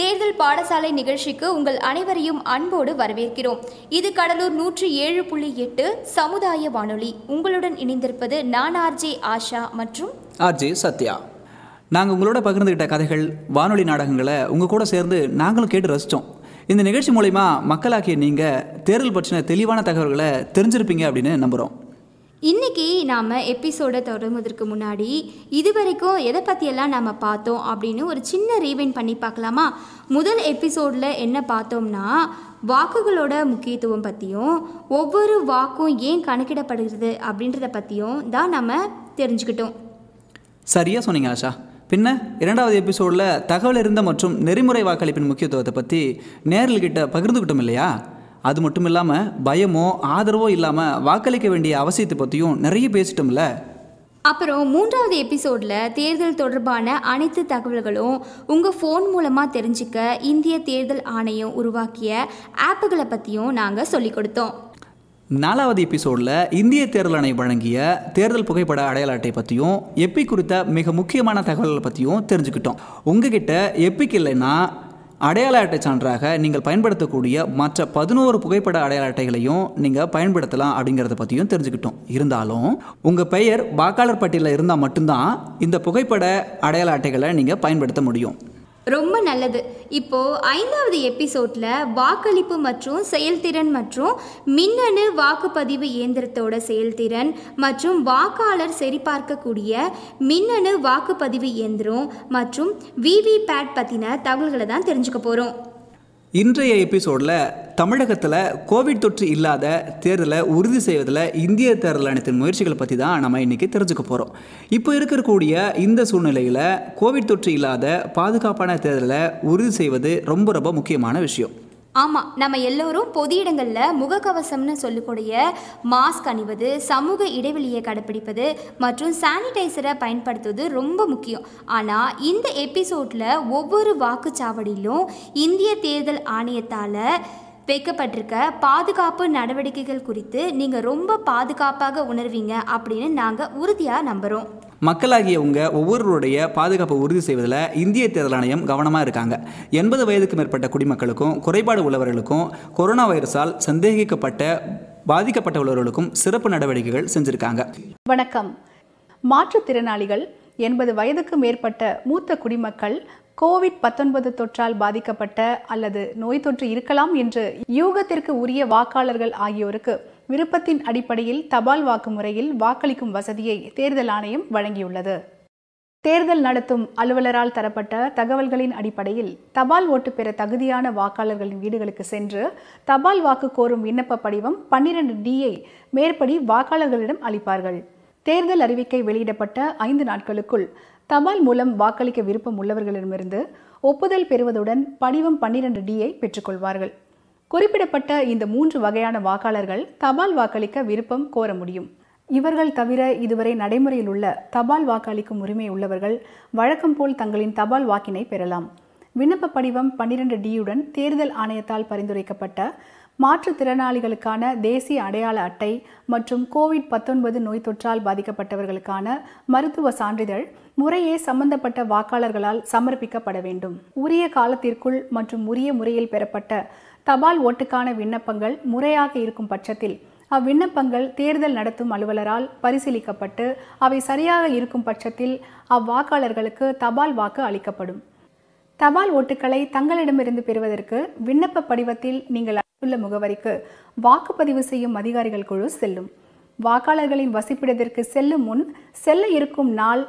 தேர்தல் பாடசாலை நிகழ்ச்சிக்கு உங்கள் அனைவரையும் அன்போடு வரவேற்கிறோம். இது கடலூர் நூற்றி ஏழு புள்ளி எட்டு சமுதாய வானொலி. உங்களுடன் இணைந்திருப்பது நான் ஆர்ஜே ஆஷா மற்றும் ஆர்ஜே சத்யா. நாங்கள் உங்களோட பகிர்ந்துக்கிட்ட கதைகள் வானொலி நாடகங்களை உங்கள் கூட சேர்ந்து நாங்களும் கேட்டு ரசித்தோம் இந்த நிகழ்ச்சி மூலயமா மக்களாக்கிய நீங்கள் தேர்தல் பற்றின தெளிவான தகவல்களை தெரிஞ்சிருப்பீங்க அப்படின்னு நம்புகிறோம் இன்றைக்கி நாம் எபிசோடை தொடங்குவதற்கு முன்னாடி இதுவரைக்கும் எதை பற்றியெல்லாம் நம்ம பார்த்தோம் அப்படின்னு ஒரு சின்ன ரீவைன் பண்ணி பார்க்கலாமா? முதல் எபிசோடில் என்ன பார்த்தோம்னா வாக்குகளோட முக்கியத்துவம் பற்றியும் ஒவ்வொரு வாக்கும் ஏன் கணக்கிடப்படுகிறது அப்படின்றத பற்றியும் தான் நம்ம தெரிஞ்சுக்கிட்டோம். சரியாக சொன்னீங்க ஆஷா. பின்ன இரண்டாவது எபிசோடில் தகவல் இருந்த மற்றும் நெறிமுறை வாக்களிப்பின் முக்கியத்துவத்தை பற்றி நேர்கள்கிட்ட பகிர்ந்துக்கிட்டோம் இல்லையா? அது மட்டும் இல்லாமல் பயமோ ஆதரவோ இல்லாமல் வாக்களிக்க வேண்டிய அவசியத்தை பற்றியும் நிறைய பேசிட்டோம்ல. அப்புறம் மூன்றாவது எபிசோடில் தேர்தல் தொடர்பான அனைத்து தகவல்களும் உங்கள் ஃபோன் மூலமாக தெரிஞ்சுக்க இந்திய தேர்தல் ஆணையம் உருவாக்கிய ஆப்புகளை பற்றியும் நாங்கள் சொல்லிக் கொடுத்தோம். நாலாவது எபிசோடில் இந்திய தேர்தல் ஆணையம் வழங்கிய தேர்தல் புகைப்பட அடையாள அட்டை பற்றியும் எப்பி குறித்த மிக முக்கியமான தகவல்களை பற்றியும் தெரிஞ்சுக்கிட்டோம். உங்ககிட்ட எப்பிக் இல்லைன்னா அடையாள அட்டை சான்றாக நீங்கள் பயன்படுத்தக்கூடிய மற்ற பதினோரு புகைப்பட அடையாள அட்டைகளையும் நீங்கள் பயன்படுத்தலாம் அப்படிங்கிறத பற்றியும் தெரிஞ்சுக்கிட்டோம். இருந்தாலும் உங்கள் பெயர் வாக்காளர் பட்டியலில் இருந்தால் மட்டும்தான் இந்த புகைப்பட அடையாள அட்டைகளை நீங்கள் பயன்படுத்த முடியும். ரொம்ப நல்லது. இப்போ ஐந்தாவது எபிசோட்ல வாக்களிப்பு மற்றும் செயல்திறன் மற்றும் மின்னணு வாக்குப்பதிவு இயந்திரத்தோட செயல்திறன் மற்றும் வாக்காளர் சரிபார்க்கக்கூடிய மின்னணு வாக்குப்பதிவு இயந்திரம் மற்றும் விவிபேட் பற்றின தகவல்களை தான் தெரிஞ்சுக்க போகிறோம் இன்றைய எபிசோடில் தமிழகத்தில் கோவிட் தொற்று இல்லாத தேர்தலை உறுதி செய்வதில் இந்திய தேர்தல் ஆணையத்தின் முயற்சிகளை பற்றி தான் நம்ம இன்றைக்கி தெரிஞ்சுக்க போகிறோம் இப்போ இருக்கக்கூடிய இந்த சூழ்நிலையில் கோவிட் தொற்று இல்லாத பாதுகாப்பான தேர்தலை உறுதி செய்வது ரொம்ப ரொம்ப முக்கியமான விஷயம். ஆமாம் நம்ம எல்லோரும் பொது இடங்களில் முகக்கவசம்னு சொல்லக்கூடிய மாஸ்க் அணிவது சமூக இடைவெளியை கடைப்பிடிப்பது மற்றும் சானிடைசரை பயன்படுத்துவது ரொம்ப முக்கியம். ஆனால் இந்த எபிசோடில் ஒவ்வொரு வாக்குச்சாவடியிலும் இந்திய தேர்தல் ஆணையத்தால் வைக்கப்பட்டிருக்க பாதுகாப்பு நடவடிக்கைகள் குறித்து நீங்கள் ரொம்ப பாதுகாப்பாக உணர்வீங்க அப்படின்னு நாங்கள் உறுதியாக நம்புகிறோம் மக்களாகிய உங்க ஒவ்வொருவருடைய பாதுகாப்பை உறுதி செய்வதில் இந்திய தேர்தல் ஆணையம் கவனமாக இருக்காங்க. எண்பது வயதுக்கு மேற்பட்ட குடிமக்களுக்கும் குறைபாடு உள்ளவர்களுக்கும் கொரோனா வைரஸால் சந்தேகிக்கப்பட்ட பாதிக்கப்பட்ட உள்ளவர்களுக்கும் சிறப்பு நடவடிக்கைகள் செஞ்சுருக்காங்க. வணக்கம். மாற்றுத்திறனாளிகள் எண்பது வயதுக்கு மேற்பட்ட மூத்த குடிமக்கள் கோவிட் பத்தொன்பது தொற்றால் பாதிக்கப்பட்ட அல்லது நோய் தொற்று இருக்கலாம் என்று யூகத்திற்கு உரிய வாக்காளர்கள் ஆகியோருக்கு விருப்பத்தின் அடிப்படையில் தபால் வாக்கு முறையில் வாக்களிக்கும் வசதியை தேர்தல் ஆணையம் வழங்கியுள்ளது. தேர்தல் நடத்தும் அலுவலரால் தரப்பட்ட தகவல்களின் அடிப்படையில் தபால் ஓட்டு பெற தகுதியான வாக்காளர்களின் வீடுகளுக்கு சென்று தபால் வாக்கு கோரும் விண்ணப்ப படிவம் பன்னிரண்டு டியை மேற்படி வாக்காளர்களிடம் அளிப்பார்கள். தேர்தல் அறிவிக்கை வெளியிடப்பட்ட ஐந்து நாட்களுக்குள் தபால் மூலம் வாக்களிக்க விருப்பம் உள்ளவர்களிடமிருந்து ஒப்புதல் பெறுவதுடன் படிவம் பன்னிரண்டு டியை பெற்றுக்கொள்வார்கள். குறிப்பிடப்பட்ட இந்த மூன்று வகையான வாக்காளர்கள் தபால் வாக்களிக்க விருப்பம் கோர முடியும். இவர்கள் தவிர இதுவரை நடைமுறையில் உள்ள தபால் வாக்களிக்கும் உரிமை உள்ளவர்கள் வழக்கம் போல் தங்களின் தபால் வாக்கினை பெறலாம். விண்ணப்ப படிவம் பன்னிரண்டு டியுடன் தேர்தல் ஆணையத்தால் பரிந்துரைக்கப்பட்ட மாற்றுத்திறனாளிகளுக்கான தேசிய அடையாள அட்டை மற்றும் கோவிட் பத்தொன்பது நோய் தொற்றால் பாதிக்கப்பட்டவர்களுக்கான மருத்துவ சான்றிதழ் முறையே சம்பந்தப்பட்ட வாக்காளர்களால் சமர்ப்பிக்கப்பட வேண்டும். உரிய காலத்திற்குள் மற்றும் உரிய முறையில் பெறப்பட்ட தபால் ஓட்டுக்கான விண்ணப்பங்கள் முறையாக இருக்கும் பட்சத்தில் அவ்விண்ணப்பங்கள் தேர்தல் நடத்தும் அலுவலரால் பரிசீலிக்கப்பட்டு அவை சரியாக இருக்கும் பட்சத்தில் அவ்வாக்காளர்களுக்கு தபால் வாக்கு அளிக்கப்படும். தபால் ஓட்டுகளை தங்களிடமிருந்து பெறுவதற்கு விண்ணப்ப படிவத்தில் நீங்கள் உள்ள முகவரிக்கு வாக்குப்பதிவு செய்யும் அதிகாரிகள் குழு செல்லும். வாக்காளர்களின் வசிப்பிடத்திற்கு செல்லும் முன் செல்ல இருக்கும் நாள்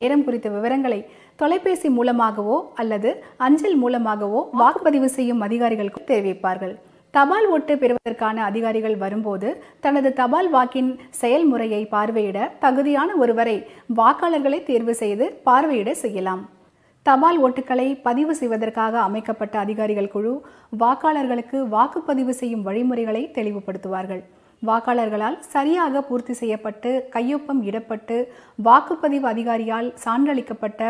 நேரம் குறித்த விவரங்களை தொலைபேசி மூலமாகவோ அல்லது அஞ்சல் மூலமாகவோ வாக்குப்பதிவு செய்யும் அதிகாரிகளுக்கு தெரிவிப்பார்கள். தபால் ஓட்டு பெறுவதற்கான அதிகாரிகள் வரும்போது தனது தபால் வாக்கின் செயல்முறையை பார்வையிட தகுதியான ஒருவரை வாக்காளர்களை தேர்வு செய்து பார்வையிட செய்யலாம். தபால் ஓட்டுகளை பதிவு செய்வதற்காக அமைக்கப்பட்ட அதிகாரிகள் குழு வாக்காளர்களுக்கு வாக்குப்பதிவு செய்யும் வழிமுறைகளை தெளிவுபடுத்துவார்கள். வாக்காளர்களால் சரியாக பூர்த்தி செய்யப்பட்டு கையொப்பம் இடப்பட்டு வாக்குப்பதிவு அதிகாரியால் சான்றளிக்கப்பட்ட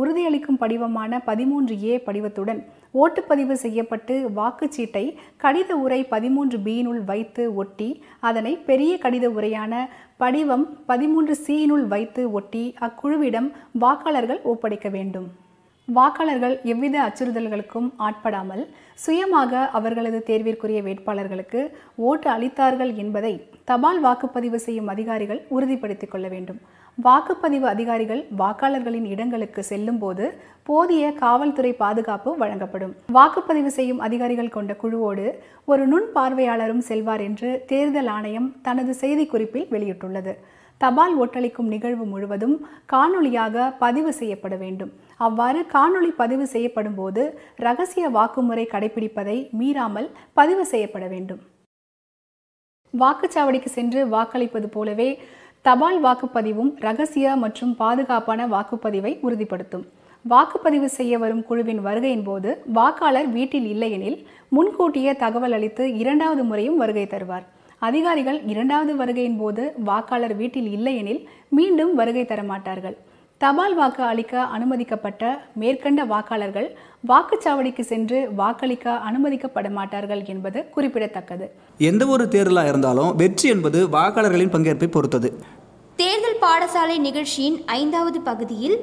உறுதியளிக்கும் படிவமான பதிமூன்று ஏ படிவத்துடன் ஓட்டுப்பதிவு செய்யப்பட்டு வாக்குச்சீட்டை கடித உரை பதிமூன்று பியினுள் வைத்து ஒட்டி அதனை பெரிய கடித உரையான படிவம் பதிமூன்று சியினுள் வைத்து ஒட்டி அக்குழுவிடம் வாக்காளர்கள் ஒப்படைக்க வேண்டும். வாக்காளர்கள் எவ்வித அச்சுறுத்தல்களுக்கும் ஆட்படாமல் சுயமாக அவர்களது தேர்விற்குரிய வேட்பாளர்களுக்கு ஓட்டு அளித்தார்கள் என்பதை தபால் வாக்குப்பதிவு செய்யும் அதிகாரிகள் உறுதிப்படுத்திக் கொள்ள வேண்டும். வாக்குப்பதிவு அதிகாரிகள் வாக்காளர்களின் இடங்களுக்கு செல்லும் போது போதிய காவல்துறை பாதுகாப்பு வழங்கப்படும். வாக்குப்பதிவு செய்யும் அதிகாரிகள் கொண்ட குழுவோடு ஒரு நுண் பார்வையாளரும் செல்வார் என்று தேர்தல் ஆணையம் தனது செய்திக்குறிப்பில் வெளியிட்டுள்ளது. தபால் ஓட்டளிக்கும் நிகழ்வு முழுவதும் காணொளியாக பதிவு செய்யப்பட வேண்டும். அவ்வாறு காணொளி பதிவு செய்யப்படும் போது ரகசிய வாக்குமுறை கடைபிடிப்பதை மீறாமல் பதிவு செய்யப்பட வேண்டும். வாக்குச்சாவடிக்கு சென்று வாக்களிப்பது போலவே தபால் வாக்குப்பதிவும் ரகசிய மற்றும் பாதுகாப்பான வாக்குப்பதிவை உறுதிப்படுத்தும். வாக்குப்பதிவு செய்ய வரும் குழுவின் வருகையின் போது வாக்காளர் வீட்டில் இல்லையெனில் முன்கூட்டியே தகவல் அளித்து இரண்டாவது முறையும் வருகை தருவார். அதிகாரிகள் இரண்டாவது வருகையின் போது வாக்காளர் வீட்டில் இல்லையெனில் மீண்டும் வருகை தர மாட்டார்கள் தபால் வாக்கு அளிக்க அனுமதிக்கப்பட்ட மேற்கண்ட வாக்காளர்கள் வாக்குச்சாவடிக்கு சென்று வாக்களிக்க அனுமதிக்கப்பட மாட்டார்கள் என்பது குறிப்பிடத்தக்கது. எந்த ஒரு தேர்தலாக இருந்தாலும் வெற்றி என்பது வாக்காளர்களின் பங்கேற்பை பொறுத்தது. தேர்தல் பாடசாலை நிகழ்ச்சியின் ஐந்தாவது பகுதியில்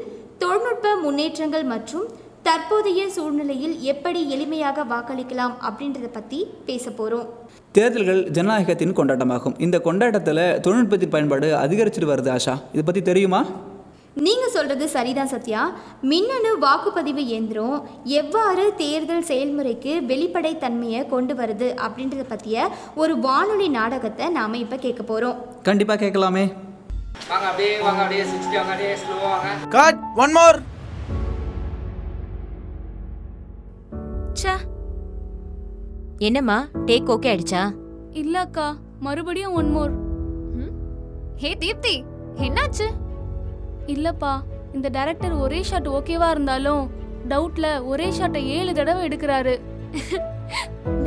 தொழில்நுட்ப முன்னேற்றங்கள் மற்றும் தற்போதைய சூழ்நிலையில் எப்படி எளிமையாக வாக்களிக்கலாம் அப்படின்றத பற்றி பேச போகிறோம் தேர்தல்கள் ஜனநாயகத்தின் கொண்டாட்டமாகும். இந்த கொண்டாட்டத்தில் தொழில்நுட்பத்தின் பயன்பாடு அதிகரிச்சுட்டு வருது ஆஷா. இதை பற்றி தெரியுமா? நீங்கள் சொல்கிறது சரிதான் சத்யா. மின்னணு வாக்குப்பதிவு இயந்திரம் எவ்வாறு தேர்தல் செயல்முறைக்கு வெளிப்படைத்தன்மையை கொண்டு வருது அப்படின்றத பற்றிய ஒரு வானொலி நாடகத்தை நாம் இப்போ கேட்க போகிறோம் கண்டிப்பாக கேட்கலாமே. வாங்க அப்படியே வாங்க அப்படியே சிக்ஸ்டி வாங்க அப்படியே ஸ்லோவா வாங்க. கட் ஒன் மோர் ச்சே. என்னம்மா டேக் ஓகே ஆயிடுச்சா? இல்ல அக்கா மறுபடியும் ஒன் மோர் ஹே தீப்தி என்னாச்சு? இல்லப்பா இந்த டைரக்டர் ஒரே ஷாட் ஓகேவா இருந்தாலும் டவுட்ல ஒரே ஷாட்டை ஏழு தடவை எடுக்கிறாரு.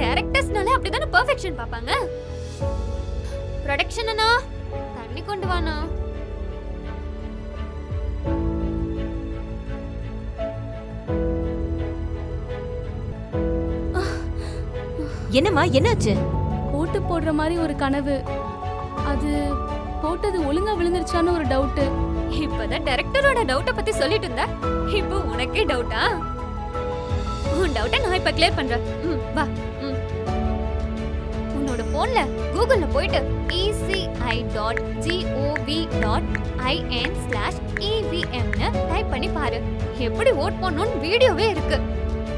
டைரக்டர்ஸ்னால அப்படிதானே பெர்ஃபெக்ஷன் பாப்பாங்க ப்ரொடக்ஷன் அண்ணா தண்ணி கொண்டு வாண்ணா. என்னம்மா என்னாச்சு? ஓட்டு போடுற மாதிரி ஒரு கனவு. அது போட்டது ஒழுங்கா விழுந்துருச்சான்னு ஒரு டவுட்டு இப்பதான் டைரக்டரோட டவுட்ட பத்தி சொல்லிட்டு இருந்த இப்போ உனக்கே டவுட்டா உன் டவுட்ட நான் இப்ப கிளியர் பண்றேன். ம், வா ம். உன்னோட போன்ல கூகுள்ல போயிட்டு ECI dot GOV dot IN slash இவிஎம்னு type பண்ணி பாரு. எப்படி ஓட் பண்ணணும்னு வீடியோவே இருக்கு.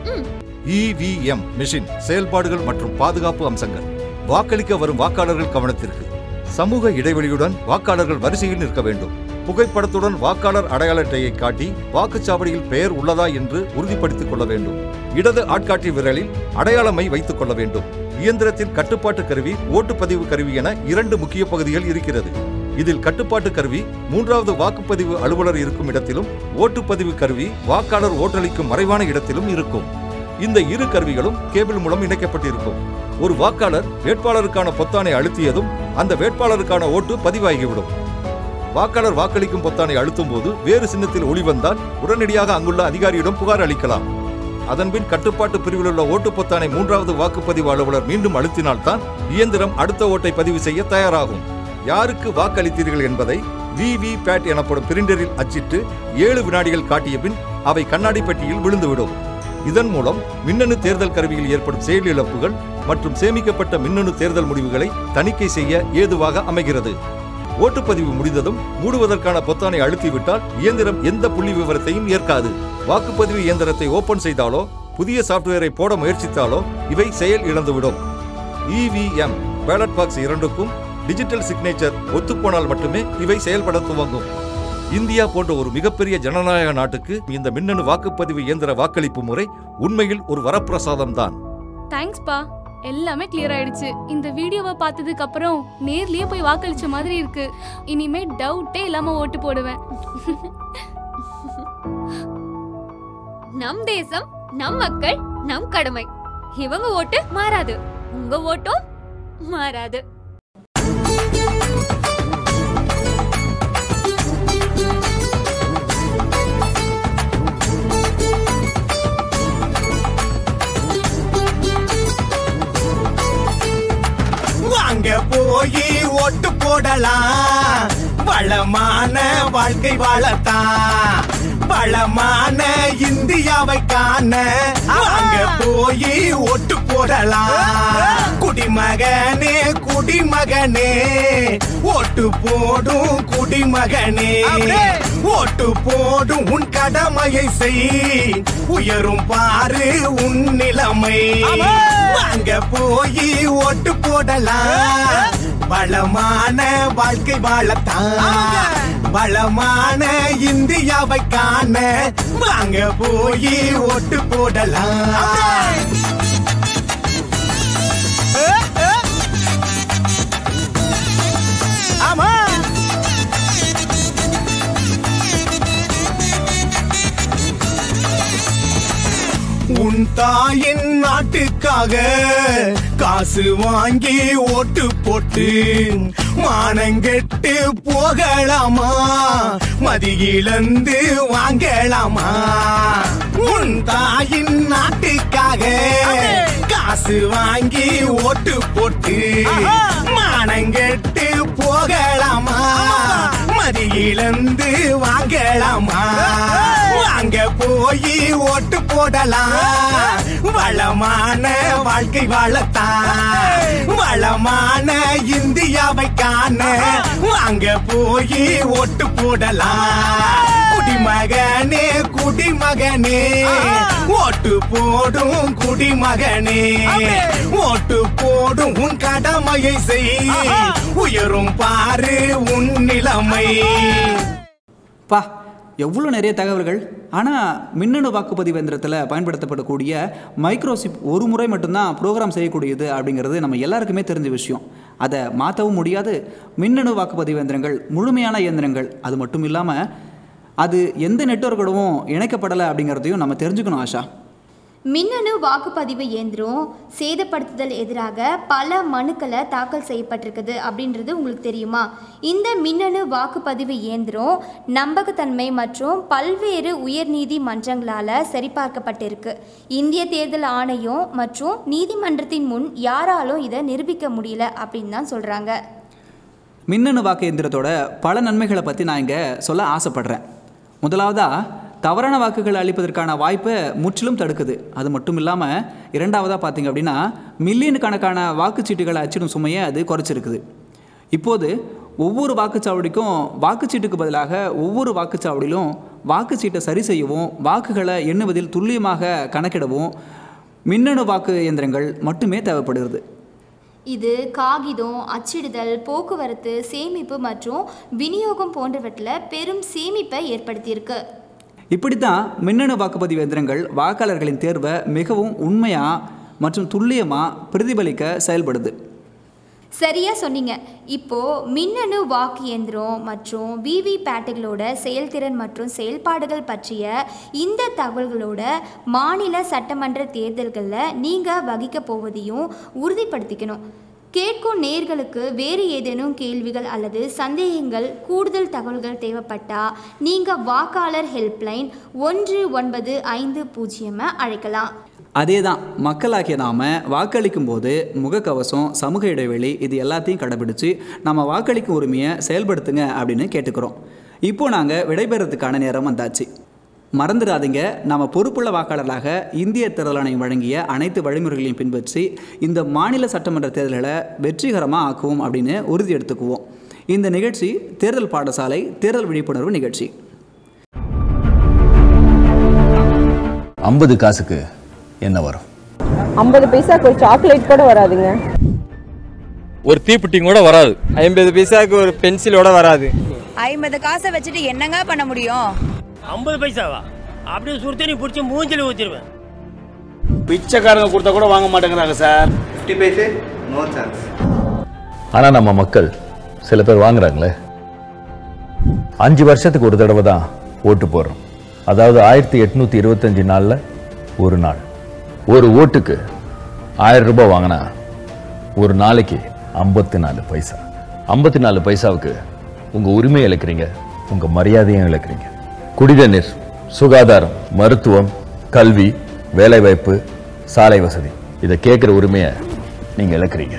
ம். இவிஎம் மிஷின் செயல்பாடுகள் மற்றும் பாதுகாப்பு அம்சங்கள். வாக்களிக்க வரும் வாக்காளர்கள் கவனத்திற்கு. சமூக இடைவெளியுடன் வாக்காளர்கள் வரிசையில் நிற்க வேண்டும். புகைப்படத்துடன் வாக்காளர் அடையாள அட்டையை காட்டி வாக்குச்சாவடியில் பெயர் உள்ளதா என்று உறுதிப்படுத்திக் கொள்ள வேண்டும். இடது ஆட்காட்டி விரலில் அடையாளமை வைத்துக் கொள்ள வேண்டும். இயந்திரத்தின் கட்டுப்பாட்டு கருவி ஓட்டுப்பதிவு கருவி என இரண்டு முக்கிய பகுதிகள் இருக்கிறது. இதில் கட்டுப்பாட்டு கருவி மூன்றாவது வாக்குப்பதிவு அலுவலர் இருக்கும் இடத்திலும் ஓட்டுப்பதிவு கருவி வாக்காளர் ஓட்டளிக்கும் மறைவான இடத்திலும் இருக்கும். இந்த இரு கருவிகளும் கேபிள் மூலம் இணைக்கப்பட்டிருக்கும். ஒரு வாக்காளர் வேட்பாளருக்கான பொத்தானை அழுத்தியதும் அந்த வேட்பாளருக்கான ஓட்டு பதிவாகிவிடும். வாக்காளர் வாக்களிக்கும் பொத்தானை அழுத்தும் போது வேறு சின்னத்தில் ஒளி வந்தால் உடனடியாக அங்குள்ள அதிகாரியிடம் புகார் அளிக்கலாம். அதன்பின் கட்டுப்பாட்டு பிரிவில் உள்ள ஓட்டு பொத்தானை மூன்றாவது வாக்குப்பதிவு அலுவலர் மீண்டும் அழுத்தினால்தான் இயந்திரம் அடுத்த ஓட்டை பதிவு செய்ய தயாராகும். யாருக்கு வாக்களித்தீர்கள் என்பதை விவி பேட் எனப்படும் பிரிண்டரில் அச்சிட்டு ஏழு வினாடிகள் காட்டிய பின் அவை கண்ணாடி பெட்டியில் விழுந்துவிடும். இதன் மூலம் மின்னணு தேர்தல் கருவியில் ஏற்படும் செயலிழப்புகள் மற்றும் சேமிக்கப்பட்ட மின்னணு தேர்தல் முடிவுகளை தணிக்கை செய்ய ஏதுவாக அமைகிறது. ஓட்டுப்பதிவு முடிந்ததும் மூடுவதற்கான பொத்தானை அழுத்திவிட்டால் இயந்திரம் எந்த புள்ளி விவரத்தையும் ஏற்காது. வாக்குப்பதிவு இயந்திரத்தை ஓபன் செய்தாலோ புதிய சாப்ட்வேரை போட முயற்சித்தாலோ இவை செயல் இழந்துவிடும். இவிஎம் பேலட் பாக்ஸ் இரண்டுக்கும் டிஜிட்டல் சிக்னேச்சர் ஒத்துப்போனால் மட்டுமே இவை செயல்பட துவங்கும். இந்தியா போன்ற ஒரு மிகப்பெரிய ஜனநாயக நாட்டுக்கு இந்த மின்னணு வாக்குப்பதிவு இயந்திர வாக்களிப்பு முறை உண்மையில் ஒரு வரப்பிரசாதம் தான் தேங்க்ஸ்பா எல்லாமே கிளியர் ஆயிடுச்சு. இந்த வீடியோவை பார்த்ததுக்கு அப்புறம் நேர்லயே போய் வாக்களிச்ச மாதிரி இருக்கு. இனிமே டவுட்டே இல்லாம ஓட்டு போடுவேன். நம் தேசம் நம் மக்கள் நம் கடமை. இவங்க ஓட்டு மாறாது. உங்க ஓட்டும் மாறாது. அங்க போய் ஓட்டு போடலாம். வளமான வாழ்க்கை வாழத்தான் வளமான இந்தியாவை காண. வாங்க போய் ஓட்டு போடலாம் குடிமகனே குடிமகனே. ஓட்டு போடும் குடிமகனே. ஓட்டு போடும் உன் கடமையை செய். உயரும் பாரு உன் நிலைமை. வாங்க போய் ஓட்டு போடலாம் வளமான வாழ்க்கை வாழத்தான். வளமான இந்தியாவை காண வாங்க போய் ஓட்டு போடலாம். உன் தாயின் நாட்டுக்காக காசு வாங்கி ஓட்டு போட்டு மானங்கெட்டு போகலாமா? மதியிழந்து வாங்கலாமா? உன் தாயின் நாட்டுக்காக காசு வாங்கி ஓட்டு போட்டு மானங்கெட்டு போகலாமா? மதியிழந்து வாங்கலாமா? வாங்க போய் ஓட்டு போடலாம். வளமான வாழ்க்கை வாழத்தான். வளமான இந்தியாவை காண வாங்க போய் ஓட்டு போடலாம். குடிமகனே குடிமகனே ஓட்டு போடும் குடிமகனே. ஓட்டு போடும் உன் கடமையை செய். உயரும் பாரு உன் நிலைமை. பா எவ்வளோ நிறைய தகவல்கள். ஆனால் மின்னணு வாக்குப்பதிவு எந்திரத்தில் பயன்படுத்தப்படக்கூடிய மைக்ரோசிப் ஒரு முறை மட்டும்தான் ப்ரோக்ராம் செய்யக்கூடியது அப்படிங்கிறது நம்ம எல்லாருக்குமே தெரிஞ்ச விஷயம். அதை மாற்றவும் முடியாது. மின்னணு வாக்குப்பதிவு எந்திரங்கள் முழுமையான இயந்திரங்கள் அது மட்டும் இல்லாமல் அது எந்த நெட்வொர்க்கோடவும் இணைக்கப்படலை அப்படிங்கிறதையும் நம்ம தெரிஞ்சுக்கணும் ஆஷா. மின்னணு வாக்குப்பதிவு இயந்திரம் சேதப்படுத்துதல் எதிராக பல மனுக்களை தாக்கல் செய்யப்பட்டிருக்குது அப்படின்றது உங்களுக்கு தெரியுமா? இந்த மின்னணு வாக்குப்பதிவு இயந்திரம் நம்பகத்தன்மை மற்றும் பல்வேறு உயர்நீதி மன்றங்களால் சரிபார்க்கப்பட்டிருக்கு. இந்திய தேர்தல் ஆணையம் மற்றும் நீதிமன்றத்தின் முன் யாராலும் இதை நிரூபிக்க முடியல அப்படின்னு தான் சொல்கிறாங்க மின்னணு வாக்கு இயந்திரத்தோட பல நன்மைகளை பற்றி நான் இங்கே சொல்ல ஆசைப்படுறேன். முதலாவதாக தவறான வாக்குகளை அளிப்பதற்கான வாய்ப்பை முற்றிலும் தடுக்குது. அது மட்டும் இல்லாமல் இரண்டாவதாக பார்த்தீங்க அப்படின்னா மில்லியன் கணக்கான வாக்குச்சீட்டுகளை அச்சிடும் சுமையை அது குறைச்சிருக்குது. இப்போது ஒவ்வொரு வாக்குச்சாவடிக்கும் வாக்குச்சீட்டுக்கு பதிலாக ஒவ்வொரு வாக்குச்சாவடியிலும் வாக்குச்சீட்டை சரி செய்யவும் வாக்குகளை எண்ணுவதில் துல்லியமாக கணக்கிடவும் மின்னணு வாக்கு இயந்திரங்கள் மட்டுமே தேவைப்படுகிறது. இது காகிதம் அச்சிடுதல் போக்குவரத்து சேமிப்பு மற்றும் விநியோகம் போன்றவற்றில் பெரும் சேமிப்பை ஏற்படுத்தியிருக்கு. இப்படித்தான் மின்னணு வாக்குப்பதிவு எந்திரங்கள் வாக்காளர்களின் தேர்வை மிகவும் உண்மையாக மற்றும் துல்லியமாக பிரதிபலிக்க செயல்படுது. சரியா சொன்னீங்க. இப்போ மின்னணு வாக்கு இயந்திரம் மற்றும் விவி பேட்டுகளோட செயல்திறன் மற்றும் செயல்பாடுகள் பற்றிய இந்த தகவல்களோட மாநில சட்டமன்ற தேர்தல்களில் நீங்கள் வகிக்க போவதையும் உறுதிப்படுத்திக்கணும். கேட்கும் நேர்களுக்கு வேறு ஏதேனும் கேள்விகள் அல்லது சந்தேகங்கள் கூடுதல் தகவல்கள் தேவைப்பட்டால் நீங்கள் வாக்காளர் ஹெல்ப்லைன் ஒன்று ஒன்பது ஐந்து பூஜ்ஜியமை அழைக்கலாம். அதே தான் மக்களாகிய நாம் வாக்களிக்கும் போது முகக்கவசம் சமூக இடைவெளி இது எல்லாத்தையும் கடைபிடிச்சு நம்ம வாக்களிக்கும் உரிமையை செயல்படுத்துங்க அப்படின்னு கேட்டுக்கிறோம். இப்போ நாங்கள் விடைபெறதுக்கான நேரம் வந்தாச்சு. மறந்துடாதீங்க. நம்ம பொறுப்புள்ள வாக்காளர்களாக இந்திய தேர்தல் ஆணையம் வழங்கிய அனைத்து வழிமுறைகளையும் பின்பற்றி இந்த மாநில சட்டமன்ற தேர்தல்களை வெற்றிகரமாக ஆக்குவோம் அப்படின்னு உறுதி எடுத்துக்குவோம். இந்த நிகழ்ச்சி தேர்தல் பாடசாலை தேர்தல் விழிப்புணர்வு நிகழ்ச்சி. ஐம்பது காசுக்கு என்ன வரும்? ஐம்பது பைசாக்கு ஒரு சாக்லேட் கூட வராதுங்க. ஒரு தீப்பெட்டியும் கூட வராது. ஐம்பது பைசாவுக்கு ஒரு பென்சிலோட வராது. ஐம்பது காசை வச்சுட்டு என்னங்க பண்ண முடியும்? ஐம்பது பைசாவா? அப்படியே சுடுத்தண்ணி பிடிச்சி மூஞ்சில ஊற்றிடுவேன் பிச்சைக்காரங்க கொடுத்தா கூட வாங்க மாட்டேங்கிறாங்க sir. Fifty paise no chance ஆனா நம்ம மக்கள் சில பேர் வாங்குறாங்களே. அஞ்சு வருஷத்துக்கு ஒரு தடவை தான் ஓட்டு போடுறோம். அதாவது ஆயிரத்தி எட்நூத்தி இருபத்தஞ்சு நாள்ல ஒரு நாள். ஒரு ஓட்டுக்கு ஆயிரம் ரூபாய் வாங்கினா ஒரு நாளைக்கு ஐம்பத்தி நாலு பைசா. ஐம்பத்தி நாலு பைசாவுக்கு உங்க உரிமையை இழக்கிறீங்க உங்க மரியாதையும் இழக்கிறீங்க. குடிநீர் சுகாதாரம் மருத்துவம் கல்வி வேலைவாய்ப்பு சாலை வசதி. இதை கேட்குற உரிமையை நீங்க இழக்கிறீங்க.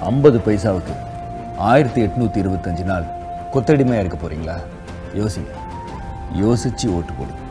ஐம்பது பைசாவுக்கு ஆயிரத்தி எட்நூத்தி இருபத்தஞ்சு நாள் கொத்தடிமையா இருக்க போறீங்களா? யோசிங்க. யோசிச்சு ஓட்டு போடுங்க.